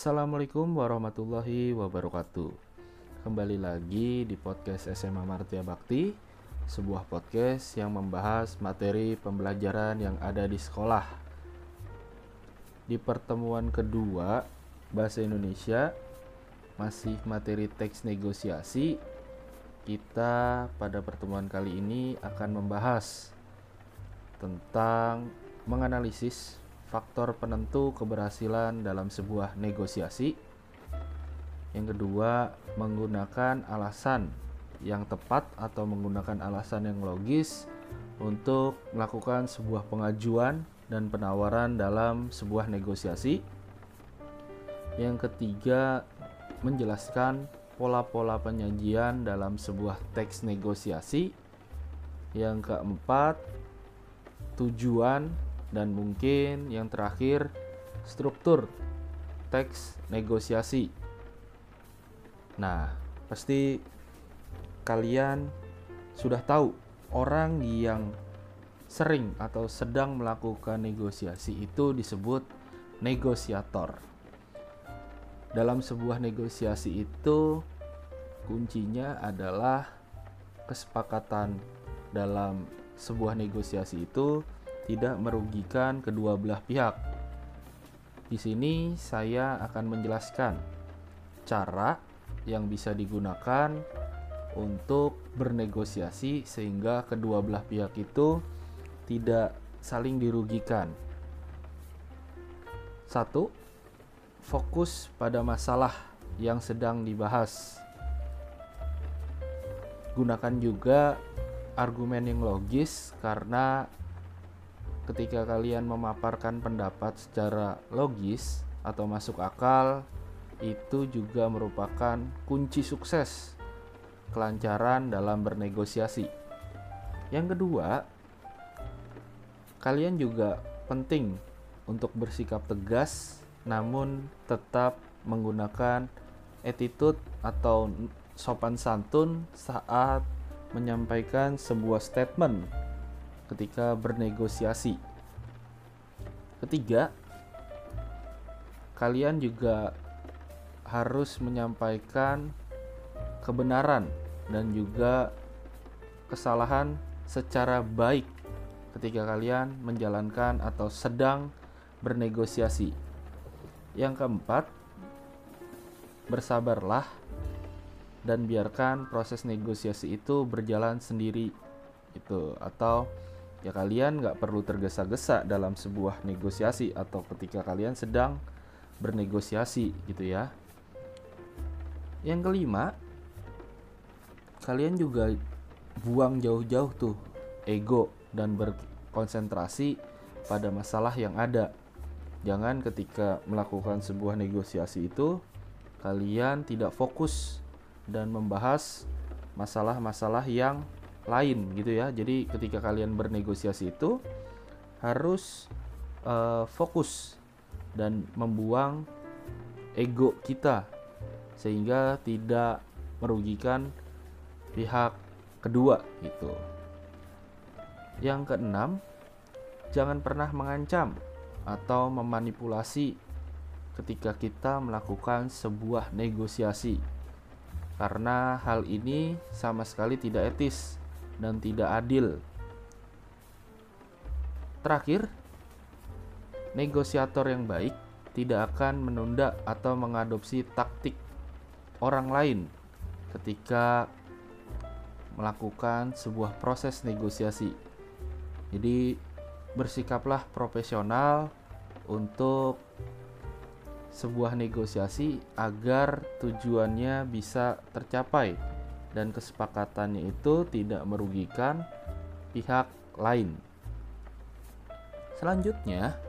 Assalamualaikum warahmatullahi wabarakatuh. Kembali lagi di podcast SMA Martia Bakti, sebuah podcast yang membahas materi pembelajaran yang ada di sekolah. Di pertemuan kedua bahasa Indonesia masih materi teks negosiasi, kita pada pertemuan kali ini akan membahas tentang menganalisis faktor penentu keberhasilan dalam sebuah negosiasi. Yang kedua, menggunakan alasan yang tepat atau menggunakan alasan yang logis untuk melakukan sebuah pengajuan dan penawaran dalam sebuah negosiasi. Yang ketiga, menjelaskan pola-pola penyajian dalam sebuah teks negosiasi. Yang keempat, tujuan dan mungkin yang terakhir struktur teks negosiasi. Nah, pasti kalian sudah tahu orang yang sering atau sedang melakukan negosiasi itu disebut negosiator. Dalam sebuah negosiasi itu kuncinya adalah kesepakatan dalam sebuah negosiasi itu tidak merugikan kedua belah pihak. Di sini saya akan menjelaskan cara yang bisa digunakan untuk bernegosiasi sehingga kedua belah pihak itu tidak saling dirugikan. Satu, fokus pada masalah yang sedang dibahas. Gunakan juga argumen yang logis karena ketika kalian memaparkan pendapat secara logis atau masuk akal, itu juga merupakan kunci sukses kelancaran dalam bernegosiasi. Yang kedua, kalian juga penting untuk bersikap tegas namun tetap menggunakan attitude atau sopan santun saat menyampaikan sebuah statement ketika bernegosiasi. Ketiga, kalian juga harus menyampaikan kebenaran dan juga kesalahan secara baik ketika kalian menjalankan atau sedang bernegosiasi. Yang keempat, bersabarlah dan biarkan proses negosiasi itu berjalan sendiri itu atau ya kalian nggak perlu tergesa-gesa dalam sebuah negosiasi atau ketika kalian sedang bernegosiasi gitu ya. Yang kelima kalian juga buang jauh-jauh tuh ego dan berkonsentrasi pada masalah yang ada. Jangan ketika melakukan sebuah negosiasi itu kalian tidak fokus dan membahas masalah-masalah yang lain gitu ya. Jadi ketika kalian bernegosiasi itu harus uh, fokus dan membuang ego kita sehingga tidak merugikan pihak kedua gitu. Yang keenam, jangan pernah mengancam atau memanipulasi ketika kita melakukan sebuah negosiasi. Karena hal ini sama sekali tidak etis dan tidak adil. Terakhir, negosiator yang baik tidak akan menunda atau mengadopsi taktik orang lain ketika melakukan sebuah proses negosiasi. Jadi, bersikaplah profesional untuk sebuah negosiasi agar tujuannya bisa tercapai dan kesepakatannya itu tidak merugikan pihak lain. Selanjutnya,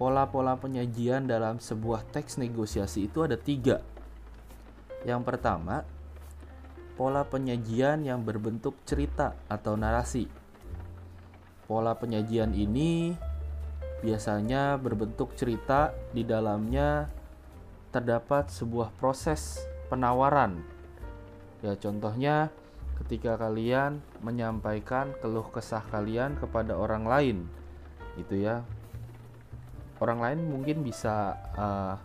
pola-pola penyajian dalam sebuah teks negosiasi itu ada tiga. Yang pertama, pola penyajian yang berbentuk cerita atau narasi. Pola penyajian ini biasanya berbentuk cerita, di dalamnya terdapat sebuah proses penawaran Ya contohnya ketika kalian menyampaikan keluh kesah kalian kepada orang lain gitu ya orang lain mungkin bisa uh,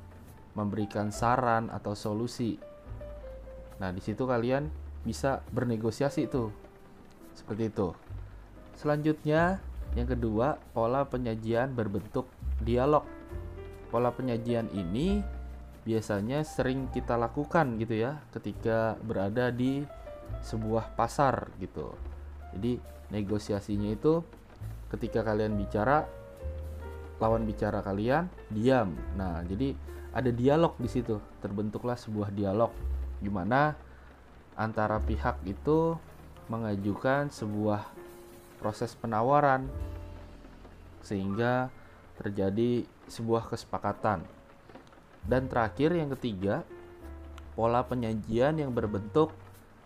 memberikan saran atau solusi. Nah, di situ kalian bisa bernegosiasi tuh. Seperti itu. Selanjutnya, yang kedua, pola penyajian berbentuk dialog. Pola penyajian ini biasanya sering kita lakukan gitu ya ketika berada di sebuah pasar gitu. Jadi, negosiasinya itu ketika kalian bicara lawan bicara kalian diam. Nah, jadi ada dialog di situ. Terbentuklah sebuah dialog gimana antara pihak itu mengajukan sebuah proses penawaran sehingga terjadi sebuah kesepakatan. Dan terakhir yang ketiga, pola penyajian yang berbentuk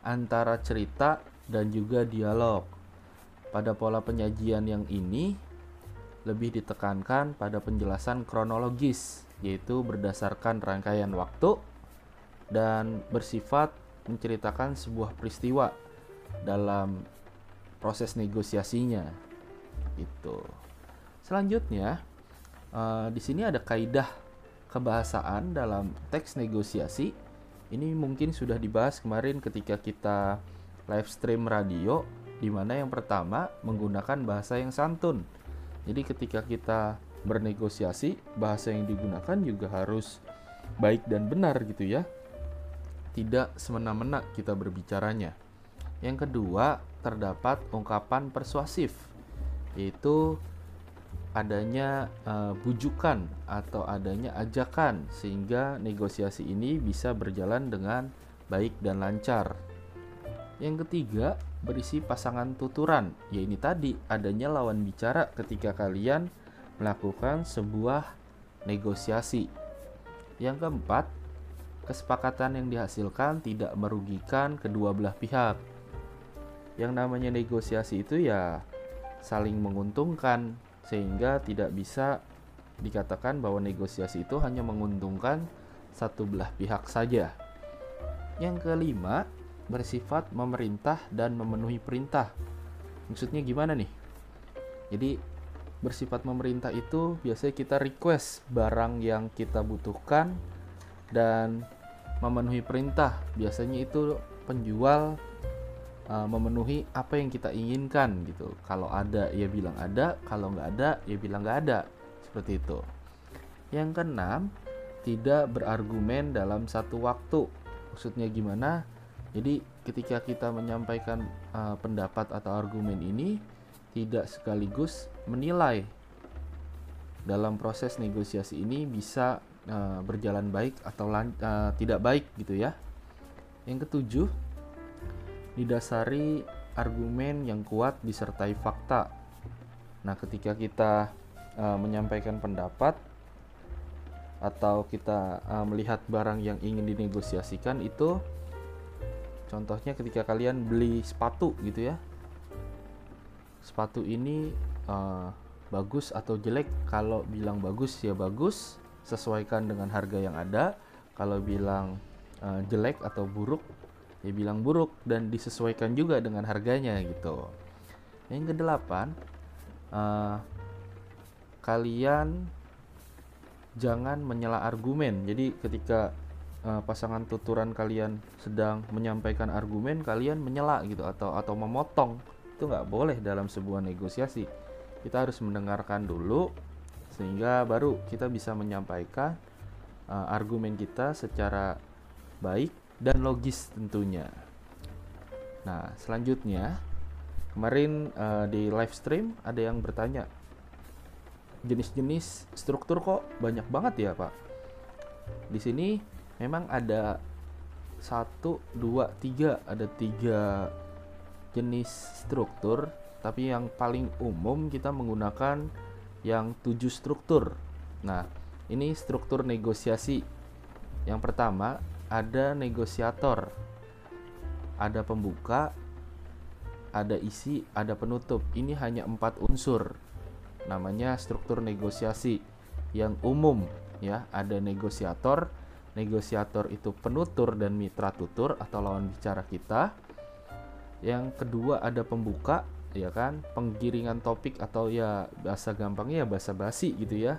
antara cerita dan juga dialog. Pada pola penyajian yang ini lebih ditekankan pada penjelasan kronologis, yaitu berdasarkan rangkaian waktu dan bersifat menceritakan sebuah peristiwa dalam proses negosiasinya. Itu. Selanjutnya, uh, di sini ada kaidah kebahasaan dalam teks negosiasi. Ini mungkin sudah dibahas kemarin ketika kita live stream radio, di mana yang pertama menggunakan bahasa yang santun jadi ketika kita bernegosiasi, bahasa yang digunakan juga harus baik dan benar gitu ya. Tidak semena-mena kita berbicaranya. Yang kedua, terdapat ungkapan persuasif, yaitu adanya uh, bujukan atau adanya ajakan sehingga negosiasi ini bisa berjalan dengan baik dan lancar. Yang ketiga, berisi pasangan tuturan, ya ini tadi adanya lawan bicara ketika kalian melakukan sebuah negosiasi. Yang keempat, kesepakatan yang dihasilkan tidak merugikan kedua belah pihak. Yang namanya negosiasi itu ya saling menguntungkan sehingga tidak bisa dikatakan bahwa negosiasi itu hanya menguntungkan satu belah pihak saja. Yang kelima, bersifat memerintah dan memenuhi perintah. Maksudnya gimana nih? Jadi bersifat memerintah itu biasanya kita request barang yang kita butuhkan dan memenuhi perintah. Biasanya itu penjual uh, memenuhi apa yang kita inginkan gitu. Kalau ada ya bilang ada, kalau nggak ada ya bilang nggak ada. Seperti itu. Yang keenam, tidak berargumen dalam satu waktu. Maksudnya gimana? Jadi ketika kita menyampaikan uh, pendapat atau argumen ini tidak sekaligus menilai dalam proses negosiasi ini bisa uh, berjalan baik atau uh, tidak baik gitu ya. Yang ketujuh, didasari argumen yang kuat disertai fakta. Nah, ketika kita uh, menyampaikan pendapat atau kita uh, melihat barang yang ingin dinegosiasikan itu Contohnya ketika kalian beli sepatu gitu ya. Sepatu ini uh, bagus atau jelek? Kalau bilang bagus ya bagus, sesuaikan dengan harga yang ada. Kalau bilang uh, jelek atau buruk ya bilang buruk dan disesuaikan juga dengan harganya gitu. Yang kedelapan, uh, kalian jangan menyela argumen. Jadi ketika uh, pasangan tuturan kalian sedang menyampaikan argumen kalian menyela gitu atau atau memotong itu nggak boleh dalam sebuah negosiasi kita harus mendengarkan dulu sehingga baru kita bisa menyampaikan uh, argumen kita secara baik dan logis tentunya. Nah selanjutnya kemarin uh, di live stream ada yang bertanya jenis-jenis struktur kok banyak banget ya pak? Di sini memang ada satu dua tiga ada tiga jenis struktur tapi yang paling umum kita menggunakan yang tujuh struktur. Nah ini struktur negosiasi. Yang pertama ada negosiator ada pembuka ada isi ada penutup ini hanya empat unsur namanya struktur negosiasi yang umum ya ada negosiator negosiator itu penutur dan mitra tutur atau lawan bicara kita. Yang kedua ada pembuka, ya kan, penggiringan topik atau ya bahasa gampangnya ya bahasa basi gitu ya.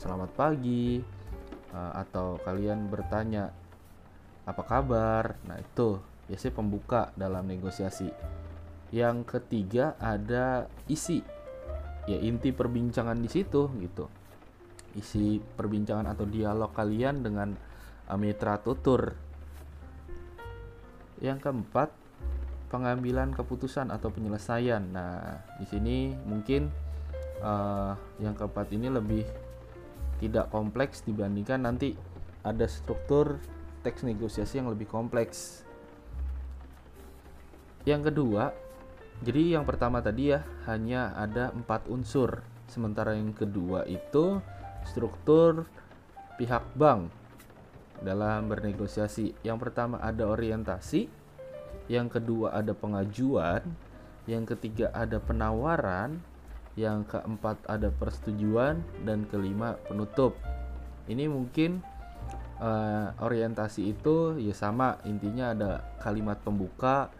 Selamat pagi, uh, atau kalian bertanya apa kabar. Nah, itu biasanya pembuka dalam negosiasi. Yang ketiga ada isi. Ya inti perbincangan di situ gitu. Isi perbincangan atau dialog kalian dengan uh, mitra tutur. Yang keempat pengambilan keputusan atau penyelesaian. Nah, di sini mungkin uh, yang keempat ini lebih tidak kompleks dibandingkan nanti ada struktur teks negosiasi yang lebih kompleks. Yang kedua, jadi yang pertama tadi ya hanya ada empat unsur, sementara yang kedua itu struktur pihak bank dalam bernegosiasi. Yang pertama ada orientasi, yang kedua ada pengajuan, yang ketiga ada penawaran, yang keempat ada persetujuan, dan kelima penutup. Ini mungkin uh, orientasi itu ya sama intinya ada kalimat pembuka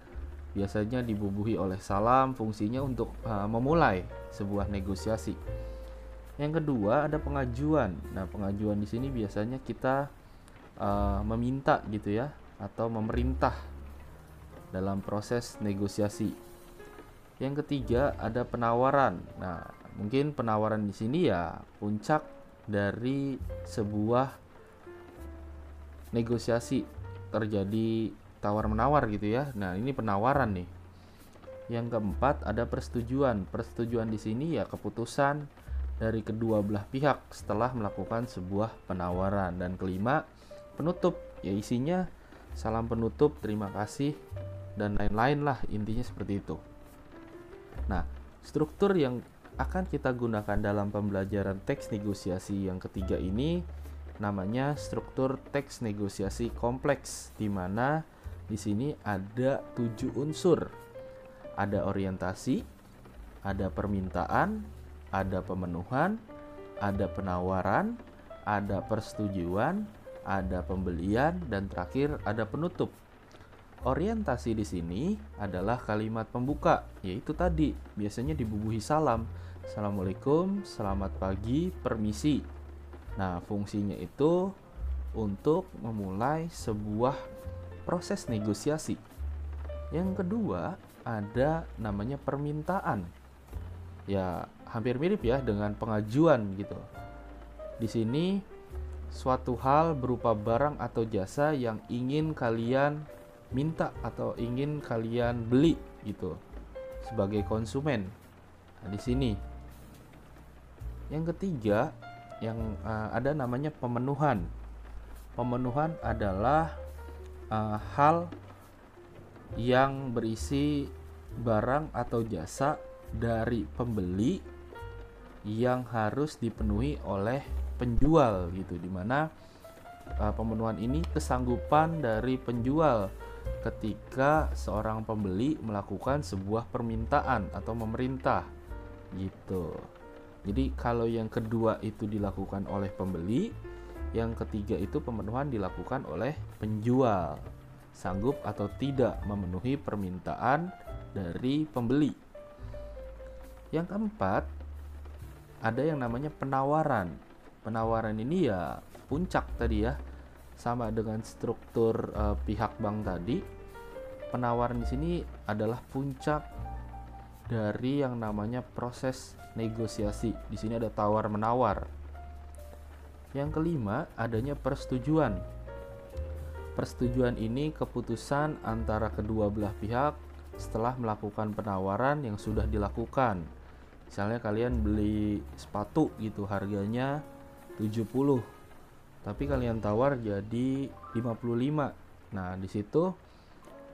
biasanya dibubuhi oleh salam fungsinya untuk uh, memulai sebuah negosiasi. Yang kedua ada pengajuan. Nah pengajuan di sini biasanya kita uh, meminta gitu ya atau memerintah dalam proses negosiasi. Yang ketiga ada penawaran. Nah mungkin penawaran di sini ya puncak dari sebuah negosiasi terjadi tawar menawar gitu ya. Nah, ini penawaran nih. Yang keempat ada persetujuan. Persetujuan di sini ya keputusan dari kedua belah pihak setelah melakukan sebuah penawaran. Dan kelima, penutup. Ya isinya salam penutup, terima kasih dan lain-lain lah intinya seperti itu. Nah, struktur yang akan kita gunakan dalam pembelajaran teks negosiasi yang ketiga ini namanya struktur teks negosiasi kompleks di mana di sini ada tujuh unsur. Ada orientasi, ada permintaan, ada pemenuhan, ada penawaran, ada persetujuan, ada pembelian, dan terakhir ada penutup. Orientasi di sini adalah kalimat pembuka, yaitu tadi biasanya dibubuhi salam. Assalamualaikum, selamat pagi, permisi. Nah, fungsinya itu untuk memulai sebuah proses negosiasi. Yang kedua, ada namanya permintaan. Ya, hampir mirip ya dengan pengajuan gitu. Di sini suatu hal berupa barang atau jasa yang ingin kalian minta atau ingin kalian beli gitu sebagai konsumen. Nah, di sini. Yang ketiga, yang uh, ada namanya pemenuhan. Pemenuhan adalah uh, hal yang berisi barang atau jasa dari pembeli yang harus dipenuhi oleh penjual gitu di mana uh, pemenuhan ini kesanggupan dari penjual ketika seorang pembeli melakukan sebuah permintaan atau memerintah gitu. Jadi kalau yang kedua itu dilakukan oleh pembeli, yang ketiga itu pemenuhan dilakukan oleh penjual. Sanggup atau tidak memenuhi permintaan dari pembeli. Yang keempat, ada yang namanya penawaran. Penawaran ini ya puncak tadi ya, sama dengan struktur uh, pihak bank tadi. Penawaran di sini adalah puncak dari yang namanya proses negosiasi. Di sini ada tawar menawar. Yang kelima, adanya persetujuan. Persetujuan ini keputusan antara kedua belah pihak setelah melakukan penawaran yang sudah dilakukan. Misalnya kalian beli sepatu gitu harganya 70. Tapi kalian tawar jadi 55. Nah, di situ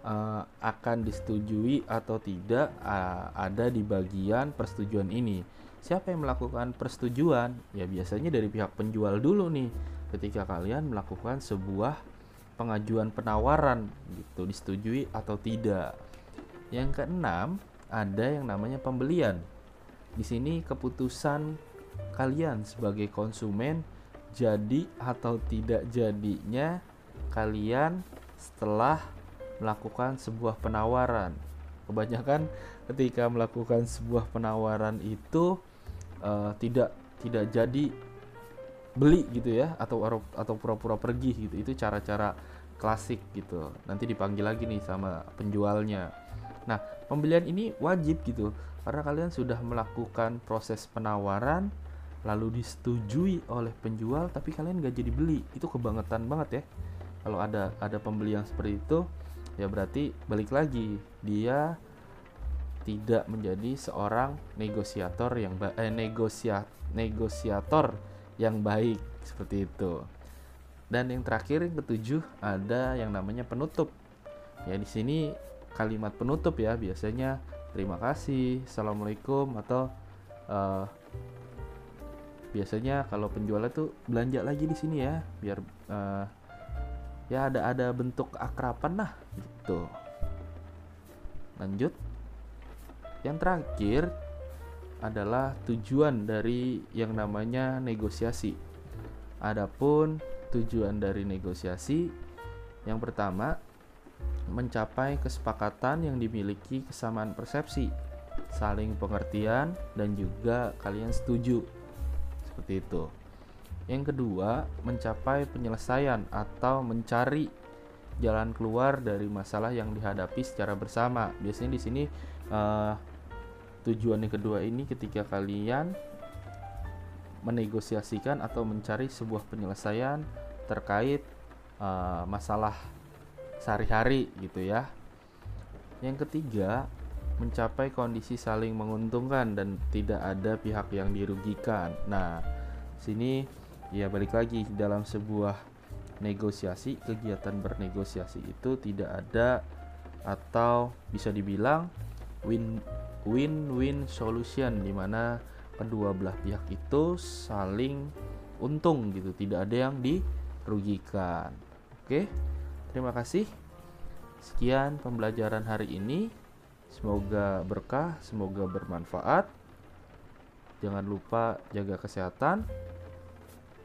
uh, akan disetujui atau tidak uh, ada di bagian persetujuan ini. Siapa yang melakukan persetujuan? Ya biasanya dari pihak penjual dulu nih. Ketika kalian melakukan sebuah pengajuan penawaran gitu disetujui atau tidak. Yang keenam, ada yang namanya pembelian. Di sini keputusan kalian sebagai konsumen jadi atau tidak jadinya kalian setelah melakukan sebuah penawaran. Kebanyakan ketika melakukan sebuah penawaran itu uh, tidak tidak jadi beli gitu ya atau atau pura-pura pergi gitu. Itu cara-cara klasik gitu. Nanti dipanggil lagi nih sama penjualnya. Nah pembelian ini wajib gitu. Karena kalian sudah melakukan proses penawaran lalu disetujui oleh penjual tapi kalian gak jadi beli. Itu kebangetan banget ya. Kalau ada ada pembeli seperti itu ya berarti balik lagi dia tidak menjadi seorang negosiator yang eh, negosia negosiator yang baik seperti itu. Dan yang terakhir yang ketujuh ada yang namanya penutup. Ya di sini kalimat penutup ya biasanya terima kasih, assalamualaikum atau uh, biasanya kalau penjual itu belanja lagi di sini ya biar uh, ya ada ada bentuk akrapan lah gitu. Lanjut. Yang terakhir adalah tujuan dari yang namanya negosiasi. Adapun tujuan dari negosiasi yang pertama mencapai kesepakatan yang dimiliki kesamaan persepsi, saling pengertian dan juga kalian setuju. Seperti itu. Yang kedua, mencapai penyelesaian atau mencari jalan keluar dari masalah yang dihadapi secara bersama. Biasanya di sini uh, tujuan yang kedua ini ketika kalian menegosiasikan atau mencari sebuah penyelesaian terkait uh, masalah sehari-hari gitu ya. Yang ketiga, mencapai kondisi saling menguntungkan dan tidak ada pihak yang dirugikan. Nah, sini ya balik lagi dalam sebuah negosiasi, kegiatan bernegosiasi itu tidak ada atau bisa dibilang win win-win solution di mana kedua belah pihak itu saling untung gitu, tidak ada yang dirugikan. Oke. Terima kasih. Sekian pembelajaran hari ini. Semoga berkah, semoga bermanfaat. Jangan lupa jaga kesehatan.